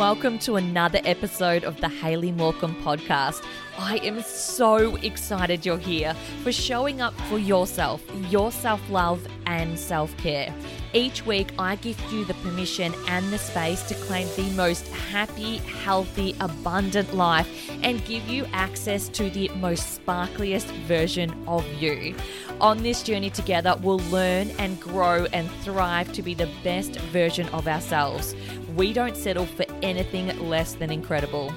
Welcome to another episode of the Hayley Morcom podcast. I am so excited you're here for showing up for yourself, your self love, and self care. Each week, I gift you the permission and the space to claim the most happy, healthy, abundant life and give you access to the most sparkliest version of you. On this journey together, we'll learn and grow and thrive to be the best version of ourselves. We don't settle for anything less than incredible.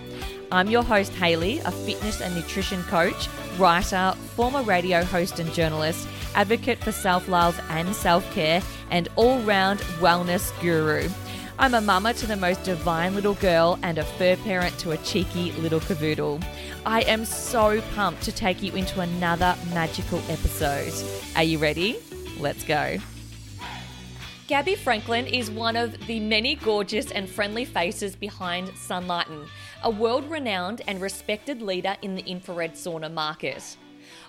I'm your host, Hayley, a fitness and nutrition coach, writer, former radio host and journalist, advocate for self love and self care, and all round wellness guru. I'm a mama to the most divine little girl and a fur parent to a cheeky little cavoodle. I am so pumped to take you into another magical episode. Are you ready? Let's go. Gabby Franklin is one of the many gorgeous and friendly faces behind Sunlighten, a world renowned and respected leader in the infrared sauna market.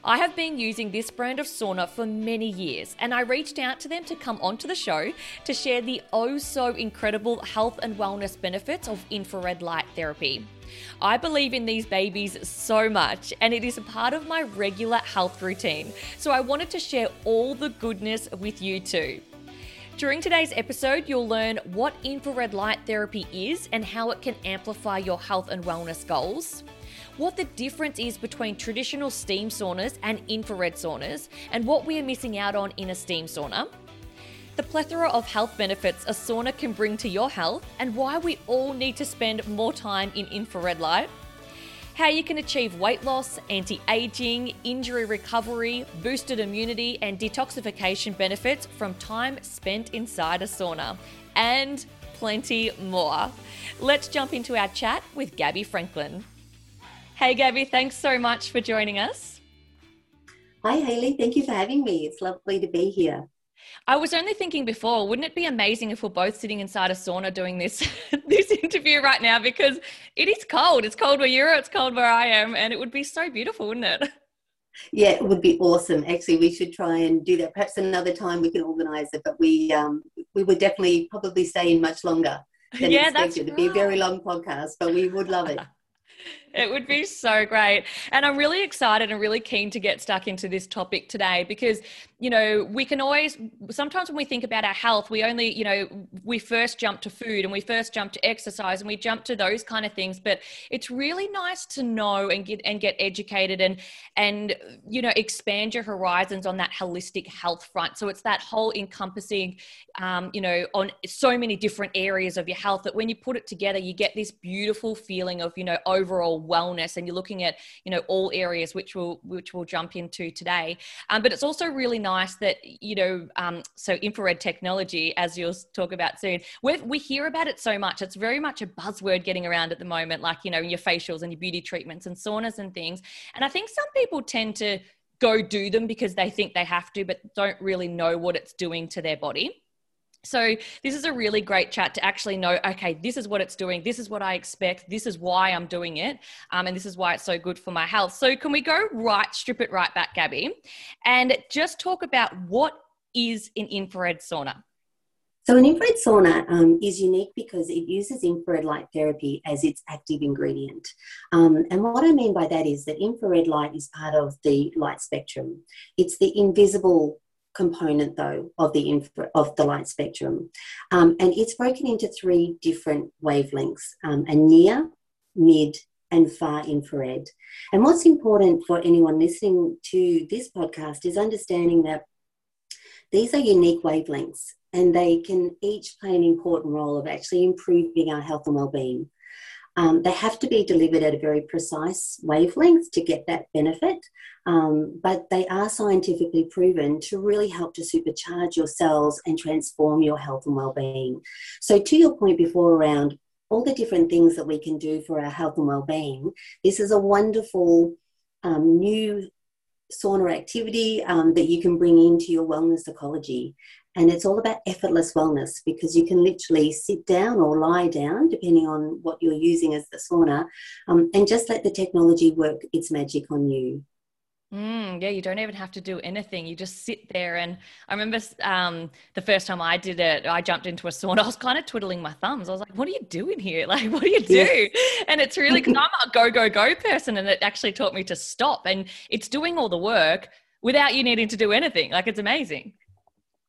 I have been using this brand of sauna for many years, and I reached out to them to come onto the show to share the oh so incredible health and wellness benefits of infrared light therapy. I believe in these babies so much, and it is a part of my regular health routine, so I wanted to share all the goodness with you too. During today's episode, you'll learn what infrared light therapy is and how it can amplify your health and wellness goals, what the difference is between traditional steam saunas and infrared saunas, and what we are missing out on in a steam sauna, the plethora of health benefits a sauna can bring to your health, and why we all need to spend more time in infrared light how you can achieve weight loss, anti aging, injury recovery, boosted immunity, and detoxification benefits from time spent inside a sauna, and plenty more. Let's jump into our chat with Gabby Franklin. Hey, Gabby, thanks so much for joining us. Hi, Hayley. Thank you for having me. It's lovely to be here. I was only thinking before, wouldn't it be amazing if we're both sitting inside a sauna doing this this interview right now because it is cold. It's cold where you're, it's cold where I am, and it would be so beautiful, wouldn't it? Yeah, it would be awesome. Actually, we should try and do that. Perhaps another time we can organise it, but we um, we would definitely probably stay in much longer than yeah, expected. It'd right. be a very long podcast, but we would love it. It would be so great. And I'm really excited and really keen to get stuck into this topic today because, you know, we can always, sometimes when we think about our health, we only, you know, we first jump to food and we first jump to exercise and we jump to those kind of things. But it's really nice to know and get, and get educated and, and, you know, expand your horizons on that holistic health front. So it's that whole encompassing, um, you know, on so many different areas of your health that when you put it together, you get this beautiful feeling of, you know, overall wellness and you're looking at you know all areas which we'll which we'll jump into today. Um, but it's also really nice that you know um, so infrared technology as you'll talk about soon we we hear about it so much. It's very much a buzzword getting around at the moment like you know your facials and your beauty treatments and saunas and things. And i think some people tend to go do them because they think they have to but don't really know what it's doing to their body So, this is a really great chat to actually know okay, this is what it's doing, this is what I expect, this is why I'm doing it, um, and this is why it's so good for my health. So, can we go right, strip it right back, Gabby, and just talk about what is an infrared sauna? So, an infrared sauna um, is unique because it uses infrared light therapy as its active ingredient. Um, and what I mean by that is that infrared light is part of the light spectrum. It's the invisible component, though, of the infra- of the light spectrum, um, and it's broken into three different wavelengths: um, a near, mid, and far infrared. And what's important for anyone listening to this podcast is understanding that these are unique wavelengths and they can each play an important role of actually improving our health and well-being. Um, they have to be delivered at a very precise wavelength to get that benefit, um, but they are scientifically proven to really help to supercharge your cells and transform your health and well-being. So, to your point before around all the different things that we can do for our health and well-being, this is a wonderful um, new sauna activity um, that you can bring into your wellness ecology. And it's all about effortless wellness because you can literally sit down or lie down, depending on what you're using as the sauna, um, and just let the technology work its magic on you. Mm, yeah, you don't even have to do anything. You just sit there. And I remember um, the first time I did it, I jumped into a sauna. I was kind of twiddling my thumbs. I was like, what are you doing here? Like, what do you do? Yeah. And it's really, because I'm a go, go, go person. And it actually taught me to stop. And it's doing all the work without you needing to do anything. Like, it's amazing.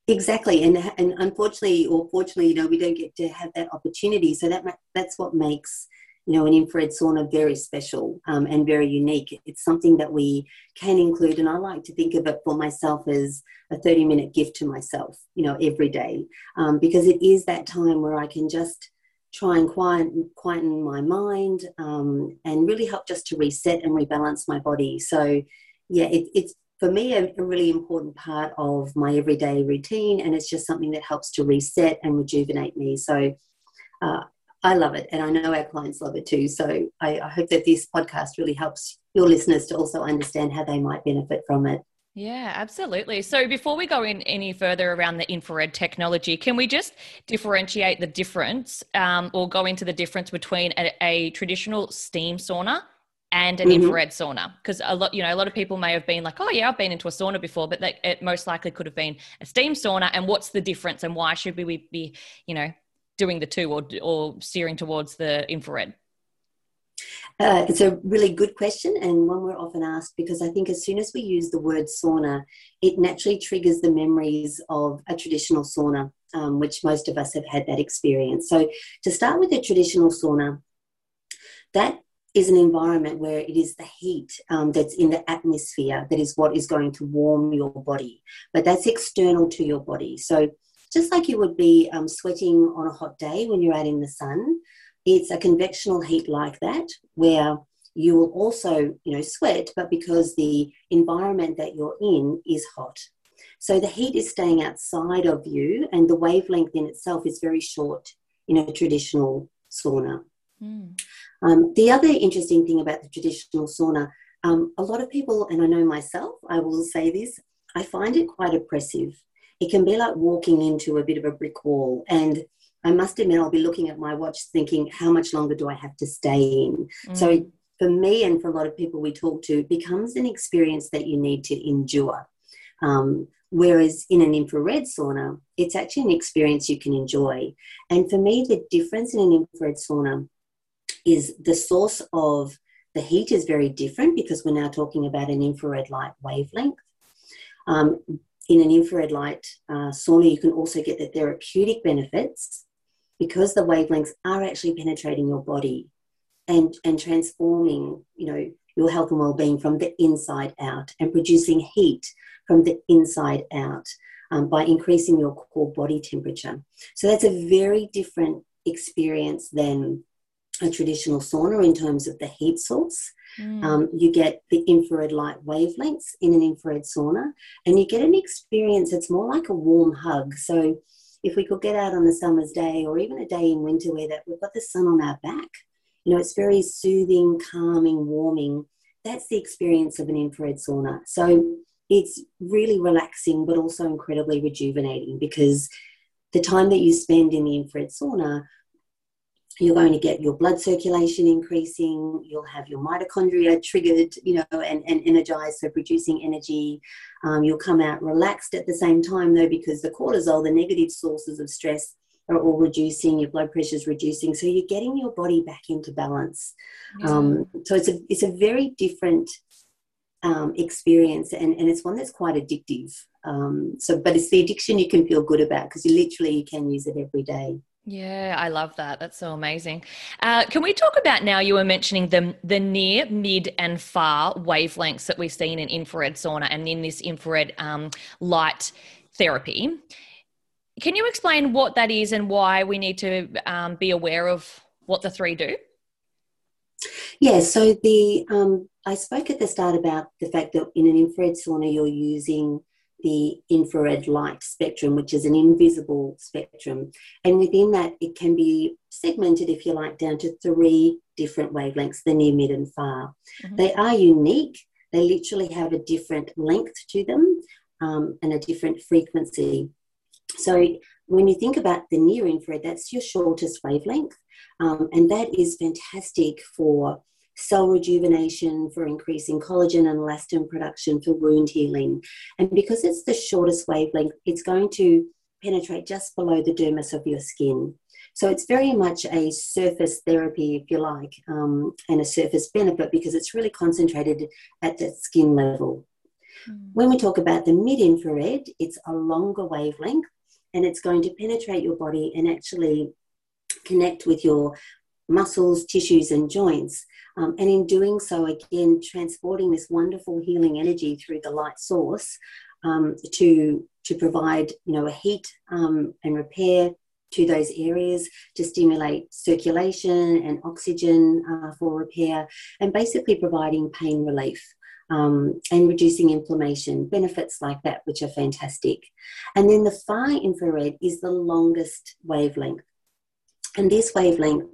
Exactly, and and unfortunately or fortunately, you know, we don't get to have that opportunity. So that that's what makes you know an infrared sauna very special um, and very unique. It's something that we can include, and I like to think of it for myself as a thirty minute gift to myself, you know, every day, um, because it is that time where I can just try and quieten, quieten my mind um, and really help just to reset and rebalance my body. So yeah, it, it's for me a, a, really important part of my everyday routine and it's just something that helps to reset and rejuvenate me so uh, i love it and i know our clients love it too so I, I hope that this podcast really helps your listeners to also understand how they might benefit from it yeah, absolutely. So before we go in any further around the infrared technology, can we just differentiate the difference um, or go into the difference between a, a traditional steam sauna and an mm-hmm. infrared sauna because a lot you know a lot of people may have been like oh yeah i've been into a sauna before but that, it most likely could have been a steam sauna and what's the difference and why should we be you know doing the two or or steering towards the infrared uh, it's a really good question and one we're often asked because I think as soon as we use the word sauna, it naturally triggers the memories of a traditional sauna, um, which most of us have had that experience. So, to start with a traditional sauna, that is an environment where it is the heat um, that's in the atmosphere that is what is going to warm your body. But that's external to your body. So just like you would be um, sweating on a hot day when you're out in the sun, it's a convectional heat like that where you will also, you know, sweat, but because the environment that you're in is hot. So the heat is staying outside of you, and the wavelength in itself is very short in a traditional sauna. Mm. Um, the other interesting thing about the traditional sauna, um, a lot of people, and I know myself, I will say this, I find it quite oppressive. It can be like walking into a bit of a brick wall. And I must admit, I'll be looking at my watch thinking, how much longer do I have to stay in? Mm. So for me and for a lot of people we talk to, it becomes an experience that you need to endure. Um, whereas in an infrared sauna, it's actually an experience you can enjoy. And for me, the difference in an infrared sauna is the source of the heat is very different because we're now talking about an infrared light wavelength. Um, in an infrared light uh, sauna, you can also get the therapeutic benefits because the wavelengths are actually penetrating your body and, and transforming, you know, your health and well-being from the inside out and producing heat from the inside out um, by increasing your core body temperature. So that's a very different experience than a traditional sauna in terms of the heat source. Mm. Um, you get the infrared light wavelengths in an infrared sauna, and you get an experience that's more like a warm hug. So, if we could get out on a summer's day or even a day in winter where that we've got the sun on our back, you know, it's very soothing, calming, warming. That's the experience of an infrared sauna. So, it's really relaxing, but also incredibly rejuvenating because the time that you spend in the infrared sauna, you're going to get your blood circulation increasing you'll have your mitochondria triggered you know and, and energized so producing energy. Um, you'll come out relaxed at the same time though because the cortisol the negative sources of stress are all reducing your blood pressure is reducing so you're getting your body back into balance. Um, so it's a it's a very different um, experience and, and it's one that's quite addictive. Um, so but it's the addiction you can feel good about because you literally you can use it every day yeah, I love that. That's so amazing. Uh, can we talk about now? You were mentioning the the near, mid, and far wavelengths that we've seen in infrared sauna and in this infrared um, light therapy. Can you explain what that is and why we need to um, be aware of what the three do? Yeah, so the um, I spoke at the start about the fact that in an infrared sauna you're using the infrared light spectrum, which is an invisible spectrum. And within that, it can be segmented, if you like, down to three different wavelengths the near, mid, and far. Mm-hmm. They are unique, they literally have a different length to them um, and a different frequency. So when you think about the near infrared, that's your shortest wavelength. Um, and that is fantastic for cell rejuvenation, for increasing collagen and elastin production, for wound healing. And because it's the shortest wavelength, it's going to penetrate just below the dermis of your skin. So it's very much a surface therapy, if you like, um, and a surface benefit because it's really concentrated at that skin level. Mm. When we talk about the mid infrared, it's a longer wavelength and it's going to penetrate your body and actually connect with your muscles, tissues, and joints. Um, and in doing so, again, transporting this wonderful healing energy through the light source um, to, to provide, you know, a heat um, and repair to those areas to stimulate circulation and oxygen uh, for repair, and basically providing pain relief. Um, and reducing inflammation, benefits like that, which are fantastic. And then the far infrared is the longest wavelength. And this wavelength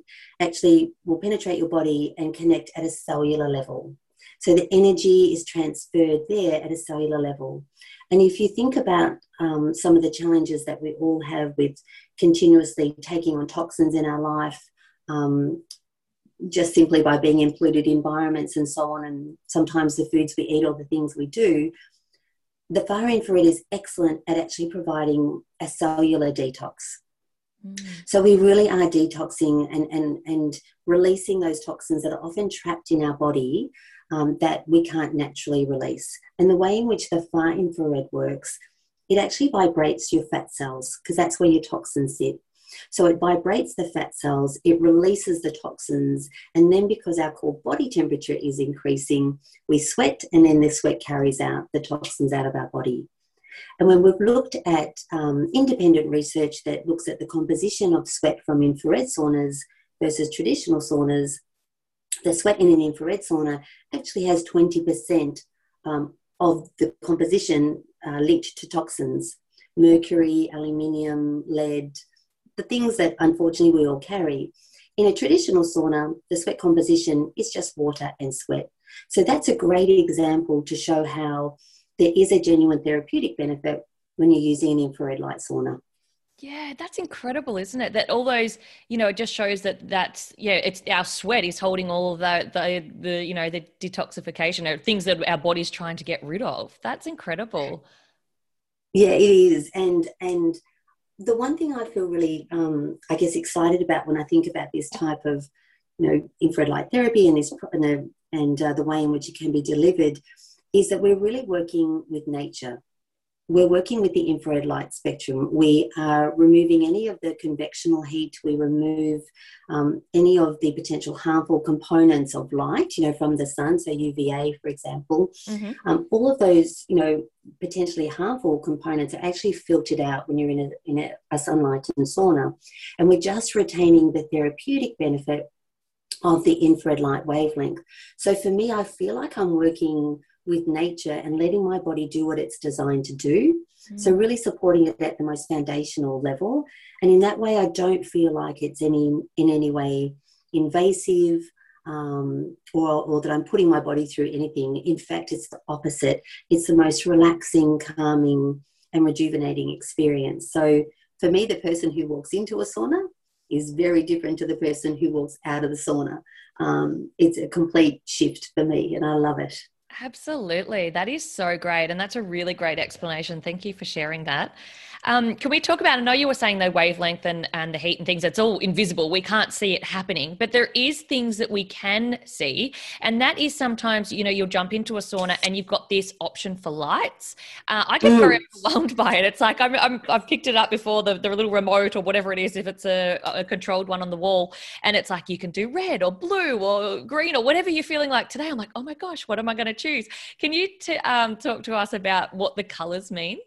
actually will penetrate your body and connect at a cellular level. So the energy is transferred there at a cellular level. And if you think about um, some of the challenges that we all have with continuously taking on toxins in our life, um, just simply by being in polluted environments and so on, and sometimes the foods we eat or the things we do, the far infrared is excellent at actually providing a cellular detox. Mm. So we really are detoxing and, and, and releasing those toxins that are often trapped in our body um, that we can't naturally release. And the way in which the far infrared works, it actually vibrates your fat cells because that's where your toxins sit. So it vibrates the fat cells, it releases the toxins, and then because our core body temperature is increasing, we sweat, and then the sweat carries out the toxins out of our body. And when we've looked at um, independent research that looks at the composition of sweat from infrared saunas versus traditional saunas, the sweat in an infrared sauna actually has 20% um, of the composition uh, linked to toxins mercury, aluminium, lead, the things that unfortunately we all carry. In a traditional sauna, the sweat composition is just water and sweat. So that's a great example to show how there is a genuine therapeutic benefit when you're using an infrared light sauna. Yeah, that's incredible, isn't it? That all those, you know, it just shows that that's yeah, it's our sweat is holding all of the the, the you know the detoxification or things that our body's trying to get rid of. That's incredible. Yeah, it is, and and the one thing I feel really, um, I guess, excited about when I think about this type of, you know, infrared light therapy and this and the, and uh, the way in which it can be delivered is that we're really working with nature. We're working with the infrared light spectrum. We are removing any of the convectional heat. We remove um, any of the potential harmful components of light, you know, from the sun, so UVA, for example. Mm-hmm. Um, all of those, you know, potentially harmful components are actually filtered out when you're in a, in a, a sunlight and sauna. And we're just retaining the therapeutic benefit of the infrared light wavelength. So for me, I feel like I'm working with nature and letting my body do what it's designed to do. Mm. So, really supporting it at the most foundational level. And in that way, I don't feel like it's any in any way invasive um, or, or that I'm putting my body through anything. In fact, it's the opposite. It's the most relaxing, calming, and rejuvenating experience. So, for me, the person who walks into a sauna is very different to the person who walks out of the sauna. Um, it's a complete shift for me, and I love it. Absolutely. That is so great. And that's a really great explanation. Thank you for sharing that. Um, can we talk about? I know you were saying the wavelength and, and the heat and things. It's all invisible. We can't see it happening, but there is things that we can see, and that is sometimes you know you'll jump into a sauna and you've got this option for lights. Uh, I get mm. very overwhelmed by it. It's like I'm, i have picked it up before the, the little remote or whatever it is, if it's a, a controlled one on the wall, and it's like you can do red or blue or green or whatever you're feeling like today. I'm like, oh my gosh, what am I going to choose? Can you t- um, talk to us about what the colors mean?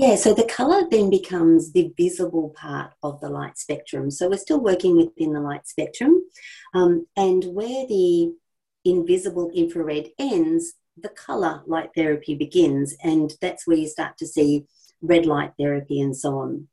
Yeah, so the colour then becomes the visible part of the light spectrum. So we're still working within the light spectrum. Um, and where the invisible infrared ends, the colour light therapy begins. And that's where you start to see red light therapy and so on.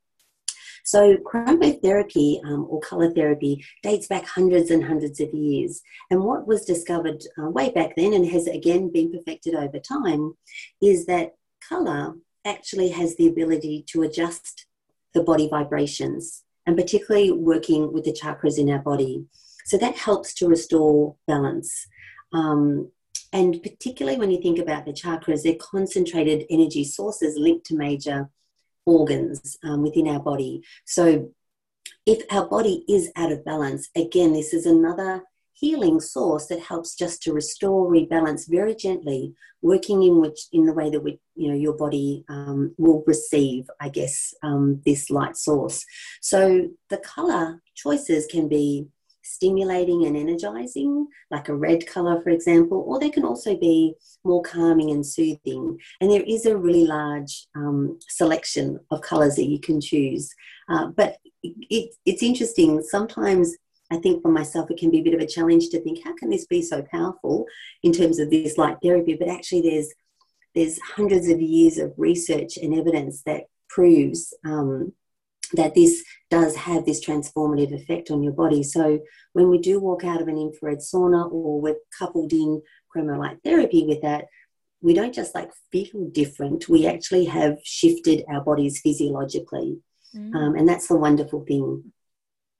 So, chromotherapy um, or colour therapy dates back hundreds and hundreds of years. And what was discovered uh, way back then and has again been perfected over time is that colour actually has the ability to adjust the body vibrations and particularly working with the chakras in our body. So that helps to restore balance. Um, and particularly when you think about the chakras, they're concentrated energy sources linked to major organs um, within our body. So if our body is out of balance, again, this is another healing source that helps just to restore, rebalance very gently, working in which in the way that we, you know, your body um, will receive, I guess, um, this light source. So the color choices can be stimulating and energizing, like a red color, for example, or they can also be more calming and soothing. And there is a really large um, selection of colors that you can choose. Uh, but it, it's interesting. Sometimes I think for myself, it can be a bit of a challenge to think, how can this be so powerful in terms of this light therapy? But actually, there's there's hundreds of years of research and evidence that proves um, that this does have this transformative effect on your body. So when we do walk out of an infrared sauna or we're coupled in chromolight therapy with that, we don't just like feel different. We actually have shifted our bodies physiologically. Mm. Um, and that's the wonderful thing.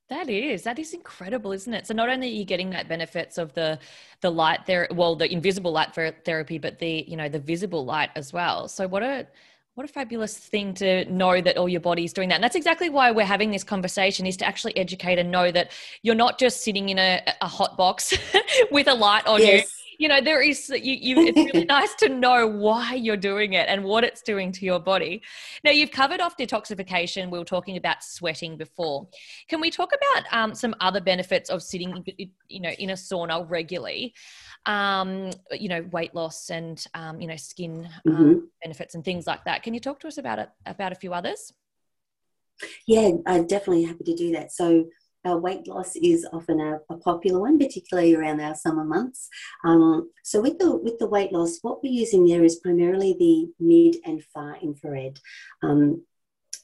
That is that is incredible, isn't it? So not only are you getting that benefits of the the light there, well, the invisible light therapy, but the you know the visible light as well. So what a what a fabulous thing to know that all your body is doing that. And that's exactly why we're having this conversation is to actually educate and know that you're not just sitting in a, a hot box with a light on yes. you you know there is you, you it's really nice to know why you're doing it and what it's doing to your body. Now you've covered off detoxification. We were talking about sweating before. Can we talk about um, some other benefits of sitting you know in a sauna regularly? Um, you know weight loss and um, you know skin um, mm-hmm. benefits and things like that. Can you talk to us about it about a few others? Yeah i'm definitely happy to do that. So uh, weight loss is often a, a, popular one, particularly around our summer months. Um, so with the with the weight loss, what we're using there is primarily the mid and far infrared, um,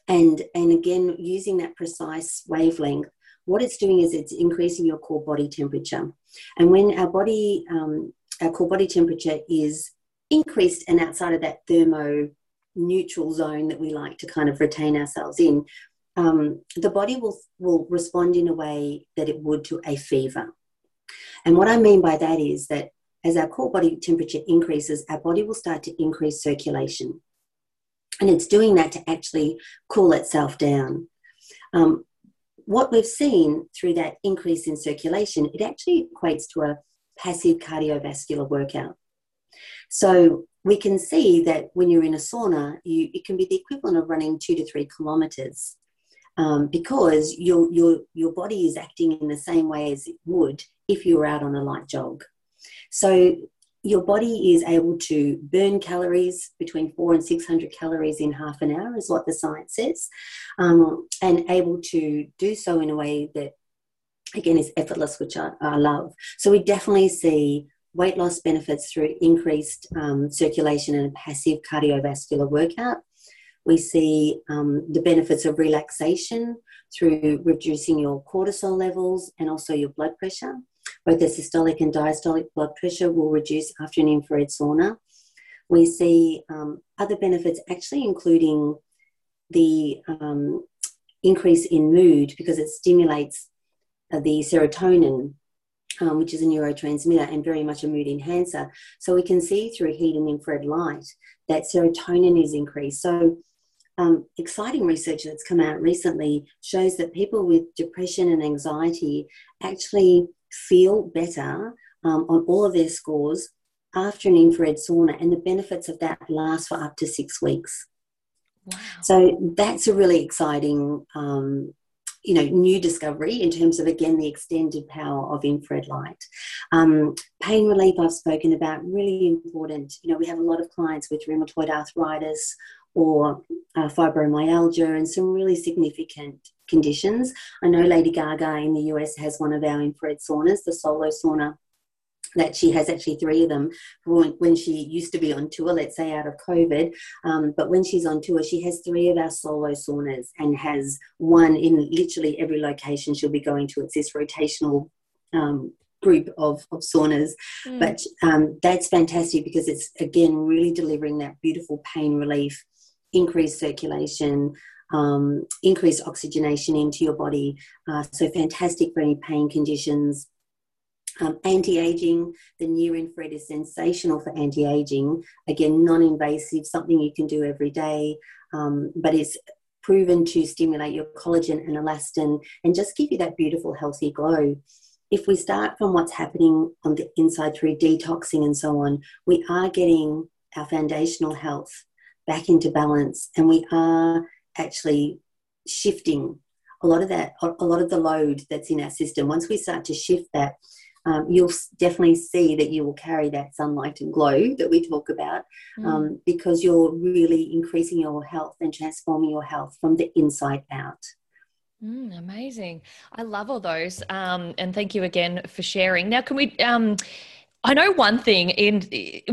and and again using that precise wavelength. What it's doing is it's increasing your core body temperature, and when our body um, our core body temperature is increased and outside of that thermo neutral zone that we like to kind of retain ourselves in, um, the body will, will respond in a way that it would to a fever. And what I mean by that is that as our core body temperature increases, our body will start to increase circulation. And it's doing that to actually cool itself down. Um, what we've seen through that increase in circulation, it actually equates to a passive cardiovascular workout. So we can see that when you're in a sauna, you, it can be the equivalent of running two to three kilometers um, because your, your, your body is acting in the same way as it would if you were out on a light jog. So your body is able to burn calories between four and 600 calories in half an hour, is what the science says, um, and able to do so in a way that, again, is effortless, which I, I love. So we definitely see weight loss benefits through increased um, circulation and a passive cardiovascular workout. We see um, the benefits of relaxation through reducing your cortisol levels and also your blood pressure. Both the systolic and diastolic blood pressure will reduce after an infrared sauna. We see um, other benefits actually including the um, increase in mood because it stimulates uh, the serotonin, um, which is a neurotransmitter and very much a mood enhancer. So we can see through heat and infrared light that serotonin is increased. So um, exciting research that's come out recently shows that people with depression and anxiety actually feel better um, on all of their scores after an infrared sauna, and the benefits of that last for up to six weeks. Wow. So that's a really exciting, um, you know, new discovery in terms of again the extended power of infrared light. Um, pain relief I've spoken about really important. You know, we have a lot of clients with rheumatoid arthritis or uh, fibromyalgia and some really significant conditions. I know Lady Gaga in the US has one of our infrared saunas, the Solo sauna that she has actually three of them when she used to be on tour, let's say out of COVID. Um, but when she's on tour, she has three of our solo saunas and has one in literally every location she'll be going to. It's this rotational um, group of, of saunas. Mm. But um, that's fantastic because it's, again, really delivering that beautiful pain relief, increased circulation. Um, increased oxygenation into your body. Uh, so fantastic for any pain conditions, um, anti-aging, the near infrared is sensational for anti-aging. Again, non-invasive, something you can do every day, um, but it's proven to stimulate your collagen and elastin and just give you that beautiful, healthy glow. If we start from what's happening on the inside through detoxing and so on, we are getting our foundational health back into balance, and we are actually shifting a lot of that, a lot of the load that's in our system. Once we start to shift that, um, you'll definitely see that you will carry that sunlight and glow that we talk about mm. um, because you're really increasing your health and transforming your health from the inside out. Mm, amazing. I love all those. Um, and thank you again for sharing. Now, can we? Um, I know one thing in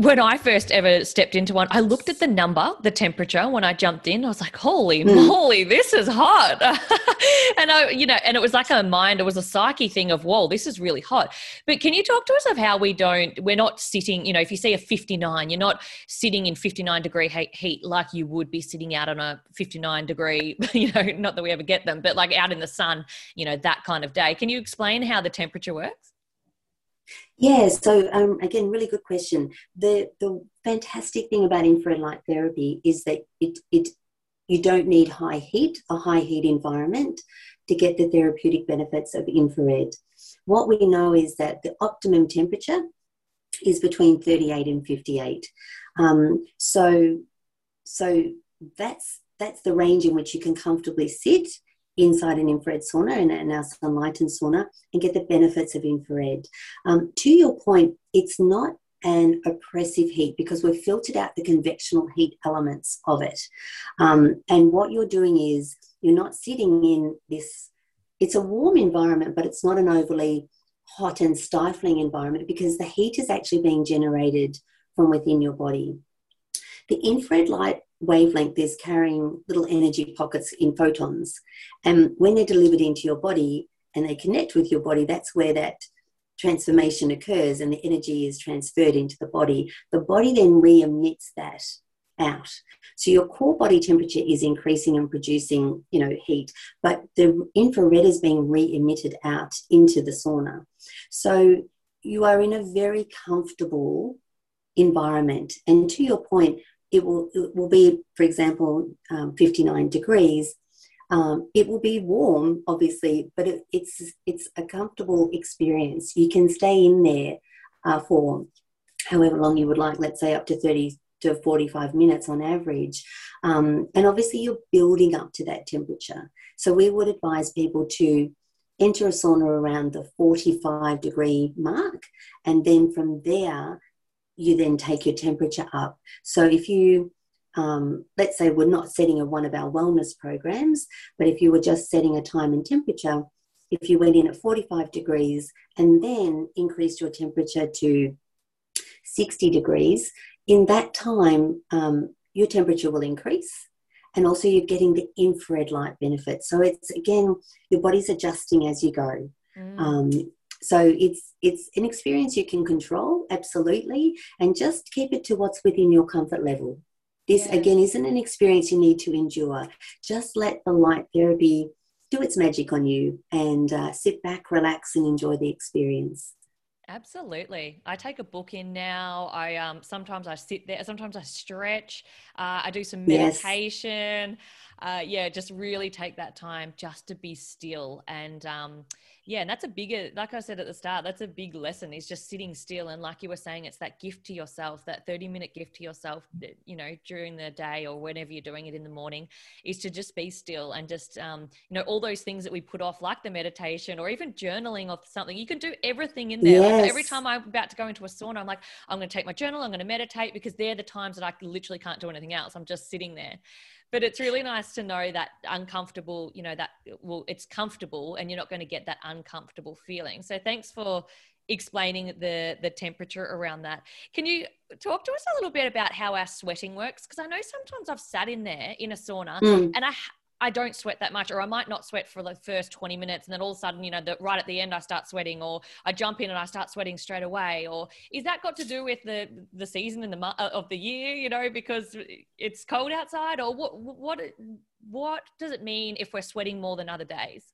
when I first ever stepped into one, I looked at the number, the temperature when I jumped in. I was like, holy mm. moly, this is hot. and I, you know, and it was like a mind, it was a psyche thing of, whoa, this is really hot. But can you talk to us of how we don't, we're not sitting, you know, if you see a 59, you're not sitting in 59 degree heat like you would be sitting out on a 59 degree, you know, not that we ever get them, but like out in the sun, you know, that kind of day. Can you explain how the temperature works? Yeah, so um, again, really good question. The the fantastic thing about infrared light therapy is that it it you don't need high heat, a high heat environment, to get the therapeutic benefits of infrared. What we know is that the optimum temperature is between 38 and 58. Um, so so that's that's the range in which you can comfortably sit inside an infrared sauna and, and our Sunlighten sauna and get the benefits of infrared. Um, to your point, it's not an oppressive heat because we've filtered out the convectional heat elements of it. Um, and what you're doing is you're not sitting in this, it's a warm environment, but it's not an overly hot and stifling environment because the heat is actually being generated from within your body. The infrared light wavelength is carrying little energy pockets in photons. And when they're delivered into your body and they connect with your body, that's where that transformation occurs and the energy is transferred into the body. The body then re emits that out. So your core body temperature is increasing and producing, you know, heat, but the infrared is being re-emitted out into the sauna. So you are in a very comfortable environment. And to your point, it will, it will be, for example, um, 59 degrees. Um, it will be warm, obviously, but it, it's it's a comfortable experience. You can stay in there uh, for however long you would like, let's say up to 30 to 45 minutes on average. Um, and obviously, you're building up to that temperature. So, we would advise people to enter a sauna around the 45 degree mark, and then from there, you then take your temperature up. So if you, um, let's say we're not setting a one of our wellness programs, but if you were just setting a time and temperature, if you went in at 45 degrees and then increased your temperature to 60 degrees, in that time, um, your temperature will increase. And also, you're getting the infrared light benefit. So, it's again, your body's adjusting as you go. Mm. Um, so it's it's an experience you can control absolutely, and just keep it to what's within your comfort level. This yeah. again isn't an experience you need to endure. Just let the light therapy do its magic on you and uh, sit back, relax, and enjoy the experience. Absolutely. I take a book in now. I um sometimes I sit there, sometimes I stretch, uh, I do some meditation. Yes. Uh, yeah, just really take that time just to be still and um yeah and that's a bigger like i said at the start that's a big lesson is just sitting still and like you were saying it's that gift to yourself that 30 minute gift to yourself that, you know during the day or whenever you're doing it in the morning is to just be still and just um, you know all those things that we put off like the meditation or even journaling or something you can do everything in there yes. like every time i'm about to go into a sauna i'm like i'm going to take my journal i'm going to meditate because they're the times that i literally can't do anything else i'm just sitting there but it's really nice to know that uncomfortable you know that well it's comfortable and you're not going to get that uncomfortable feeling. So thanks for explaining the the temperature around that. Can you talk to us a little bit about how our sweating works? Because i know sometimes i've sat in there in a sauna mm. and i I don't sweat that much, or I might not sweat for the first 20 minutes, and then all of a sudden, you know, the, right at the end, I start sweating, or I jump in and I start sweating straight away. Or is that got to do with the the season and the of the year, you know, because it's cold outside, or what what what does it mean if we're sweating more than other days?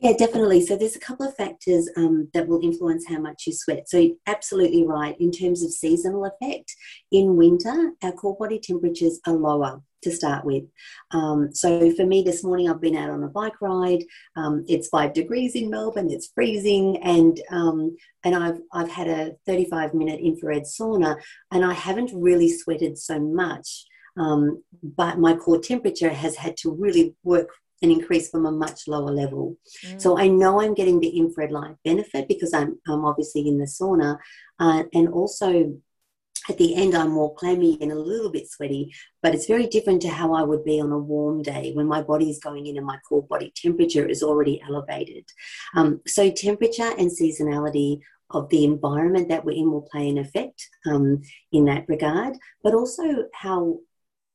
Yeah, definitely. So there's a couple of factors um, that will influence how much you sweat. So absolutely right. In terms of seasonal effect, in winter, our core body temperatures are lower to start with. Um, so for me this morning, I've been out on a bike ride. Um, it's five degrees in Melbourne. It's freezing, and um, and I've I've had a 35 minute infrared sauna, and I haven't really sweated so much. Um, but my core temperature has had to really work and increase from a much lower level. Mm. So I know I'm getting the infrared light benefit because I'm, I'm obviously in the sauna, uh, and also at the end I'm more clammy and a little bit sweaty, but it's very different to how I would be on a warm day when my body is going in and my core body temperature is already elevated. Um, so temperature and seasonality of the environment that we're in will play an effect um, in that regard, but also how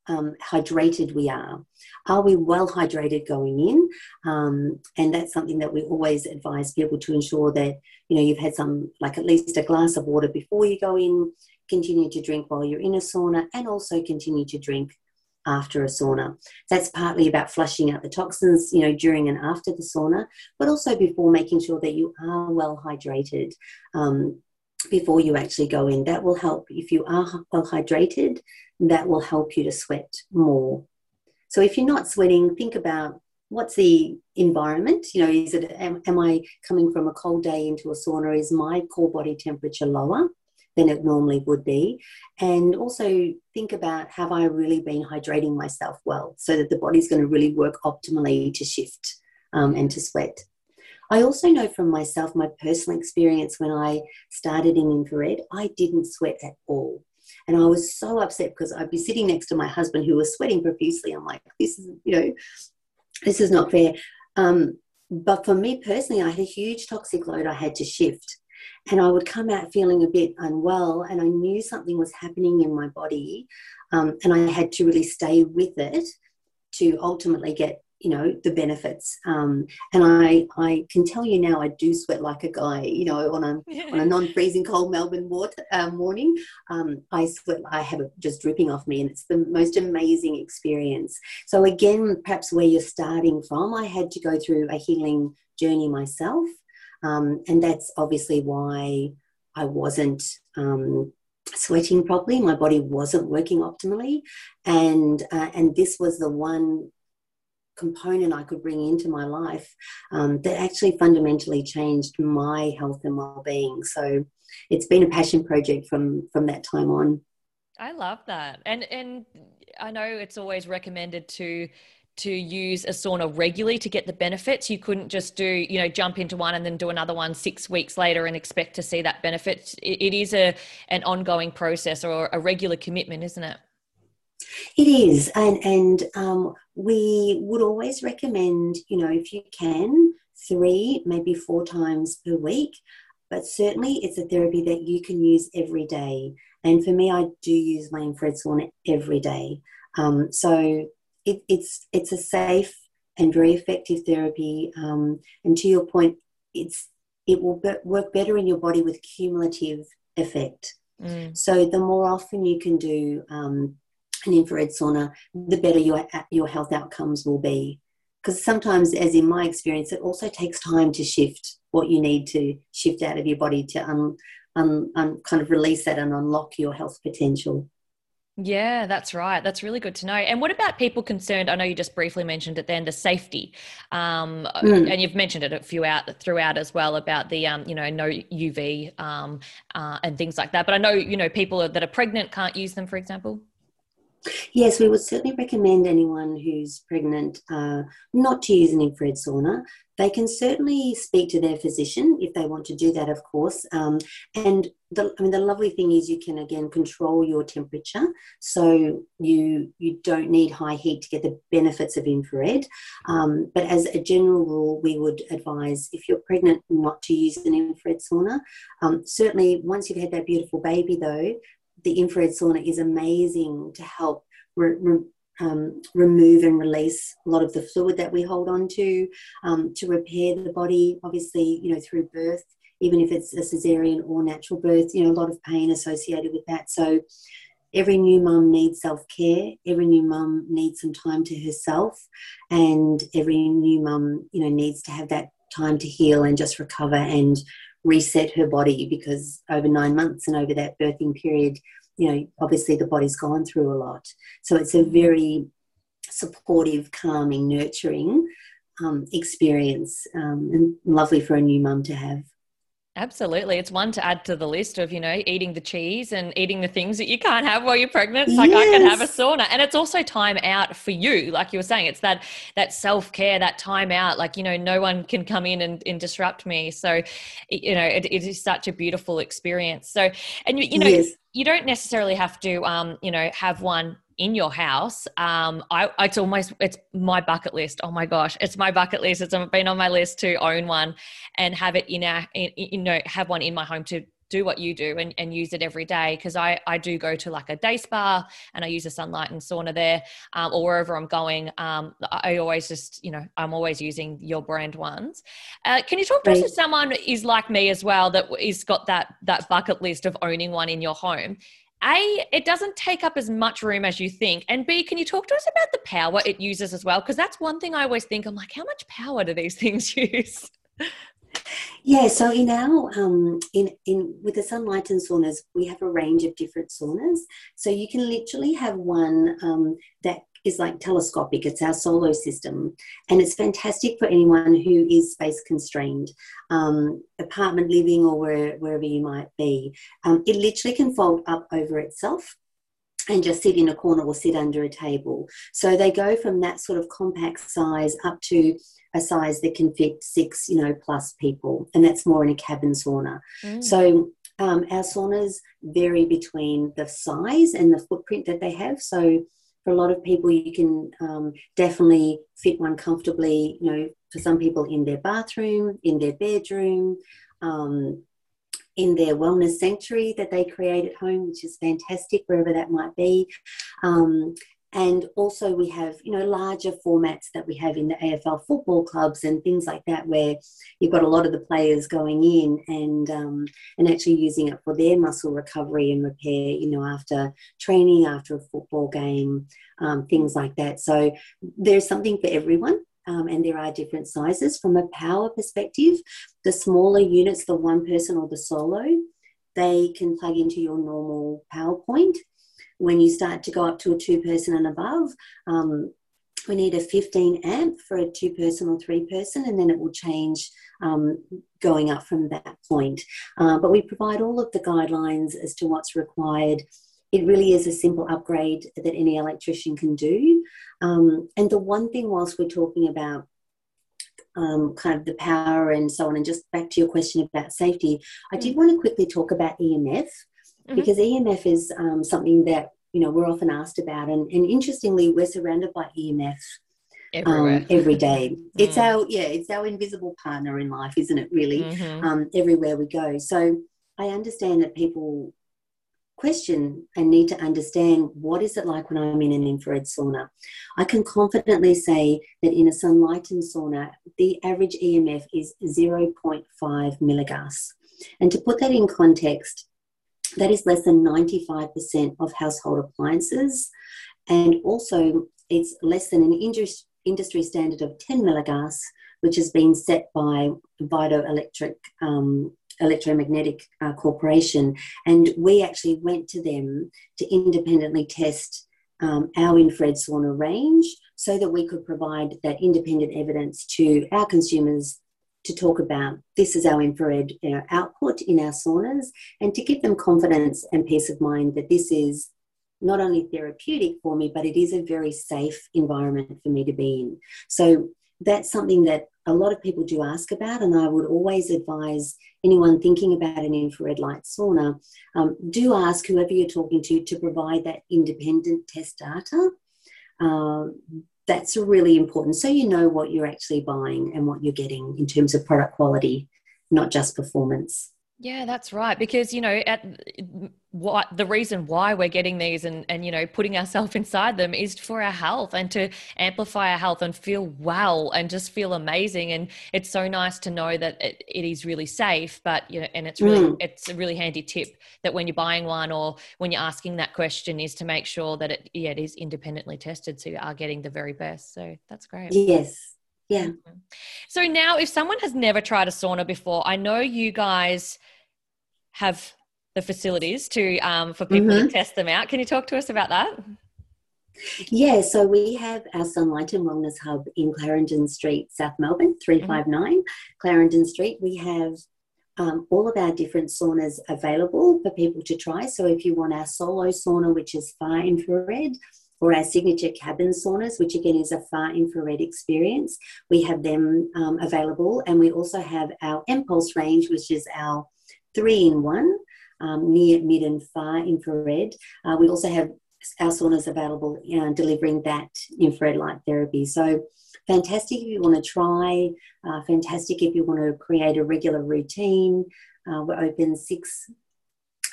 um, hydrated we are. Are we well hydrated going in? Um, and that's something that we always advise people to ensure that you know you've had some, like at least a glass of water before you go in continue to drink while you're in a sauna, and also continue to drink after a sauna. That's partly about flushing out the toxins, you know, during and after the sauna, but also before making sure that you are well hydrated um, before you actually go in. That will help. If you are well hydrated, that will help you to sweat more. So if you're not sweating, think about what's the environment you know is it am, am, i coming from a cold day into a sauna is my core body temperature lower than it normally would be. And also think about have I really been hydrating myself well so that the body's going to really work optimally to shift um, and to sweat. I also know from myself, my personal experience when I started in infrared, I didn't sweat at all. And I was so upset because I'd be sitting next to my husband who was sweating profusely. I'm like, this is, you know, this is not fair. Um, but for me personally, I had a huge toxic load I had to shift and I would come out feeling a bit unwell, and I knew something was happening in my body, um, and I had to really stay with it to ultimately get you know the benefits. Um, and i i can tell you now i do sweat like a guy you know on a on a non-freezing cold melbourne water, uh, morning. Um, i sweat i have it just dripping off me and it's the most amazing experience. So again perhaps where you're starting from i had to go through a healing journey myself um, and that's obviously why I wasn't um, sweating properly. My body wasn't working optimally. And, uh, and this was the one component I could bring into my life um, that actually fundamentally changed my health and well-being. So it's been a passion project from from that time on. I love that, and and I know it's always recommended to to use a sauna regularly to get the benefits. You couldn't just do, you know, jump into one and then do another one six weeks later and expect to see that benefit. it, is a an ongoing process or a regular commitment, isn't it? It is, and and um, we would always recommend, you know, if you can, three maybe four times per week. But certainly, it's a therapy that you can use every day. And for me, I do use my infrared sauna every day. Um, so it, it's it's a safe and very effective therapy. Um, and to your point, it's it will be- work better in your body with cumulative effect. Mm. So the more often you can do um, an infrared sauna, the better your your health outcomes will be. Because sometimes, as in my experience, it also takes time to shift what you need to shift out of your body to un, un, un, kind of release that and unlock your health potential. Yeah, that's right. That's really good to know. And what about people concerned? I know you just briefly mentioned it then, the safety, um, mm. and you've mentioned it a few out throughout as well about the, um, you know, no UV um, uh, and things like that. But I know, you know, people that are pregnant can't use them, for example. Yes, we would certainly recommend anyone who's pregnant uh, not to use an infrared sauna. They can certainly speak to their physician if they want to do that, of course. Um, and the, I mean, the lovely thing is you can again control your temperature, so you you don't need high heat to get the benefits of infrared. Um, but as a general rule, we would advise if you're pregnant not to use an infrared sauna. Um, certainly, once you've had that beautiful baby, though, the infrared sauna is amazing to help re- re- um, remove and release a lot of the fluid that we hold on to, um, to repair the body, obviously, you know, through birth, even if it's a cesarean or natural birth, you know, a lot of pain associated with that. So every new mum needs self care. Every new mum needs some time to herself, and every new mum, you know, needs to have that time to heal and just recover and reset her body because over nine months and over that birthing period, you know, obviously the body's gone through a lot. So it's a very supportive, calming, nurturing um, experience um, and lovely for a new mum to have. Absolutely. It's one to add to the list of, you know, eating the cheese and eating the things that you can't have while you're pregnant. It's like yes. I can have a sauna. And it's also time out for you. Like you were saying, it's that that self-care, that time out. Like, you know, no one can come in and, and disrupt me. So, you know, it, it is such a beautiful experience. So, and you, you know, yes. you don't necessarily have to um, you know, have one in your house. Um, I it's almost it's my bucket list. Oh my gosh, it's my bucket list. It's been on my list to own one and have it in a in, you know have one in my home to do what you do and, and use it every day because I, I do go to like a day spa and I use a Sunlighten sauna there um, or wherever I'm going. Um, I always just, you know, I'm always using your brand ones. Uh, can you talk to us if someone is like me as well that is got that that bucket list of owning one in your home a, it doesn't take up as much room as you think. And B, can you talk to us about the power it uses as well? Because that's one thing I always think I'm like, how much power do these things use? Yeah, so in our um, in in with the Sunlighten saunas, we have a range of different saunas. So you can literally have one um, that is like telescopic. It's our solar system, and it's fantastic for anyone who is space constrained, um, apartment living or where, wherever you might be. Um, it literally can fold up over itself and just sit in a corner or sit under a table. So they go from that sort of compact size up to a size that can fit six, you know, plus people, and that's more in a cabin sauna. Mm. So um, our saunas vary between the size and the footprint that they have. So for a lot of people, you can um, definitely fit one comfortably. You know, for some people in their bathroom, in their bedroom, um, in their wellness sanctuary that they create at home, which is fantastic, wherever that might be. Um, and also we have you know larger formats that we have in the AFL football clubs and things like that where you've got a lot of the players going in and um, and actually using it for their muscle recovery and repair you know after training after a football game um, things like that. So there's something for everyone um, and there are different sizes. From a power perspective the smaller units the one person or the solo they can plug into your normal power point when you start to go up to a two person and above, um, we need a 15 amp for a two person or three person, and then it will change um, going up from that point. Uh, but we provide all of the guidelines as to what's required. It really is a simple upgrade that any electrician can do. Um, and the one thing, whilst we're talking about um, kind of the power and so on, and just back to your question about safety, I did mm. want to quickly talk about EMF mm-hmm. because EMF is um, something that you know we're often asked about, and, and interestingly, we're surrounded by EMF um, every day. It's mm. our yeah, it's our invisible partner in life, isn't it? Really, mm-hmm. um, everywhere we go. So I understand that people question and need to understand what is it like when I'm in an infrared sauna. I can confidently say that in a Sunlighten sauna, the average EMF is 0.5 milligauss. And to put that in context, that is less than 95% of household appliances. And also, it's less than an industry standard of 10 milligauss, which has been set by Vito Electric um, Electromagnetic uh, Corporation. And we actually went to them to independently test um, our infrared sauna range so that we could provide that independent evidence to our consumers to talk about this is our infrared you know, output in our saunas and to give them confidence and peace of mind that this is not only therapeutic for me, but it is a very safe environment for me to be in. So that's something that a lot of people do ask about, and I would always advise anyone thinking about an infrared light sauna um, do ask whoever you're talking to to provide that independent test data. Um, that's really important so you know what you're actually buying and what you're getting in terms of product quality, not just performance. Yeah, that's right. Because, you know, at what the reason why we're getting these and, and, you know, putting ourselves inside them is for our health and to amplify our health and feel well and just feel amazing. And it's so nice to know that it, it is really safe, but, you know, and it's really, mm. it's a really handy tip that when you're buying one or when you're asking that question is to make sure that it, yeah, it is independently tested. So you are getting the very best. So that's great. Yes. Yeah. Mm-hmm. So now, if someone has never tried a sauna before, I know you guys have the facilities to um, for people mm-hmm. to test them out. Can you talk to us about that? Yeah, so we have our Sunlighten Wellness Hub in Clarendon Street, South Melbourne, 359 mm-hmm. Clarendon Street. We have um, all of our different saunas available for people to try. So if you want our solo sauna, which is far infrared, or our signature cabin saunas, which again is a far infrared experience. We have them um, available, and we also have our mPulse range, which is our three in one, um, near, mid, and far infrared. Uh, we also have our saunas available uh, delivering that infrared light therapy. So, fantastic if you want to try, uh, fantastic if you want to create a regular routine. Uh, we're open six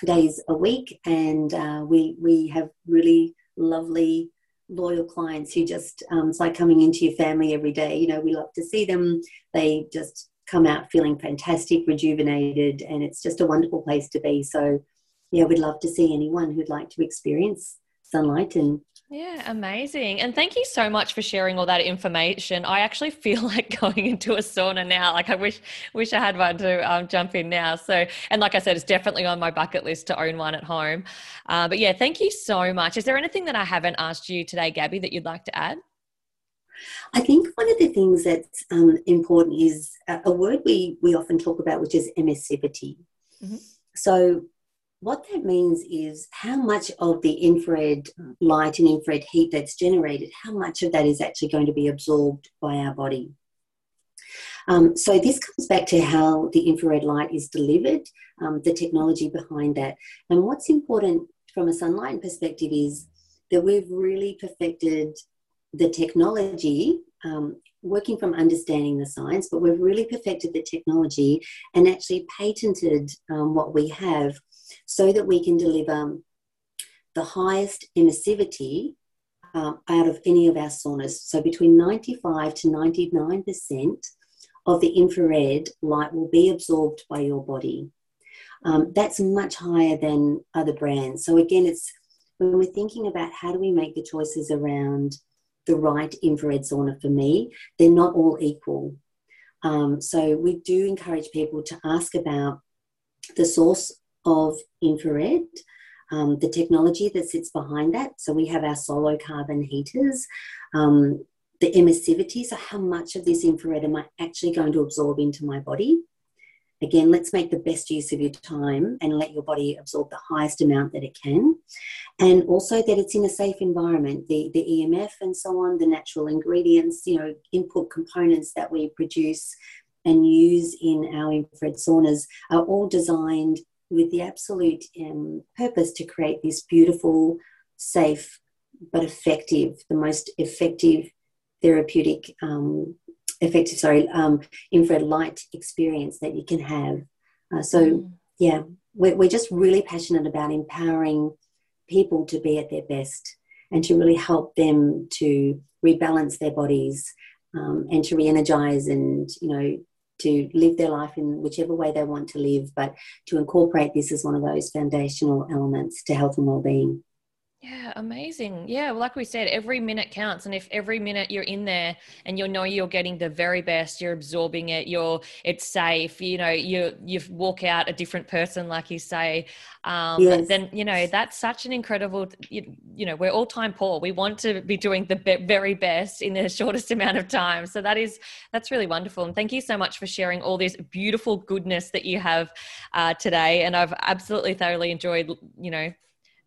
days a week, and uh, we, we have really lovely loyal clients who just um, it's like coming into your family every day. You know we love to see them. They just come out feeling fantastic rejuvenated and it's just a wonderful place to be. So yeah we'd love to see anyone who'd like to experience Sunlighten yeah, amazing. And thank you so much for sharing all that information. I actually feel like going into a sauna now. Like I wish wish I had one to um, jump in now. So, and like I said, it's definitely on my bucket list to own one at home. Uh, but yeah, thank you so much. Is there anything that I haven't asked you today, Gabby, that you'd like to add? I think one of the things that's um, important is a, a, word we, we often talk about, which is emissivity. Mm-hmm. So what that means is how much of the infrared light and infrared heat that's generated, how much of that is actually going to be absorbed by our body. Um, so this comes back to how the infrared light is delivered, um, the technology behind that. And what's important from a Sunlighten perspective is that we've really perfected the technology, um, working from understanding the science, but we've really perfected the technology and actually patented um, what we have so that we can deliver the highest emissivity uh, out of any of our saunas. So between 95 to 99% of the infrared light will be absorbed by your body. Um, that's much higher than other brands. So again, it's when we're thinking about how do we make the choices around the right infrared sauna for me, they're not all equal. Um, so we do encourage people to ask about the source of infrared, um, the technology that sits behind that. So we have our Solocarbon heaters, um, the emissivity, so how much of this infrared am I actually going to absorb into my body? Again, let's make the best use of your time and let your body absorb the highest amount that it can. And also that it's in a safe environment. The, the EMF and so on, the natural ingredients, you know, input components that we produce and use in our infrared saunas are all designed with the absolute um, purpose to create this beautiful, safe, but effective, the most effective therapeutic, um, effective, sorry, um, infrared light experience that you can have. Uh, so, mm. yeah, we're, we're just really passionate about empowering people to be at their best and to really help them to rebalance their bodies um, and to re-energize and you know to live their life in whichever way they want to live, but to incorporate this as one of those foundational elements to health and well-being. Yeah, amazing. Yeah, well, like we said, every minute counts, and if every minute you're in there and you know you're getting the very best, you're absorbing it, you're it's safe. You know, you you walk out a different person, like you say. Um, yes. Then you know that's such an incredible. You, you, know, we're all time poor. We want to be doing the be- very best in the shortest amount of time. So that is that's really wonderful. And thank you so much for sharing all this beautiful goodness that you have uh, today. And I've absolutely thoroughly enjoyed. You know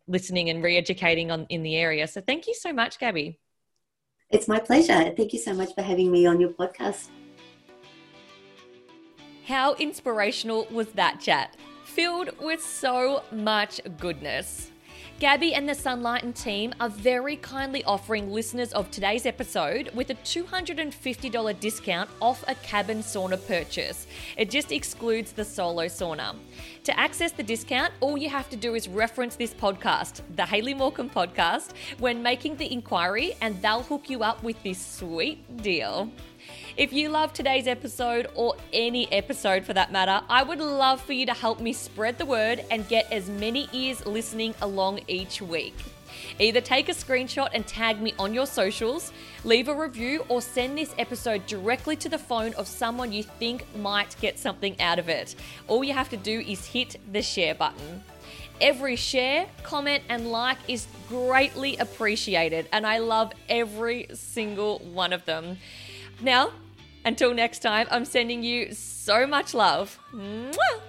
listening and re-educating on in the area. So thank you so much, Gabby. It's my pleasure. Thank you so much for having me on your podcast. How inspirational was that chat? Filled with so much goodness. Gabby and the Sunlighten team are very kindly offering listeners of today's episode with a $250 discount off a cabin sauna purchase. It just excludes the solo sauna. To access the discount, all you have to do is reference this podcast, the Hayley Morcom podcast, when making the inquiry, and they'll hook you up with this sweet deal. If you love today's episode or any episode for that matter, I would love for you to help me spread the word and get as many ears listening along each week. Either take a screenshot and tag me on your socials, leave a review, or send this episode directly to the phone of someone you think might get something out of it. All you have to do is hit the share button. Every share, comment, and like is greatly appreciated, and I love every single one of them. Now, until next time, I'm sending you so much love. Mwah!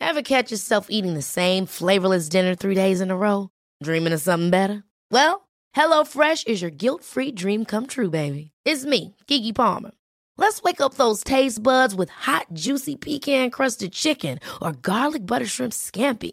Ever catch yourself eating the same flavorless dinner three days in a row? Dreaming of something better? Well, HelloFresh is your guilt free dream come true, baby. It's me, Keke Palmer. Let's wake up those taste buds with hot, juicy pecan crusted chicken or garlic butter shrimp scampi.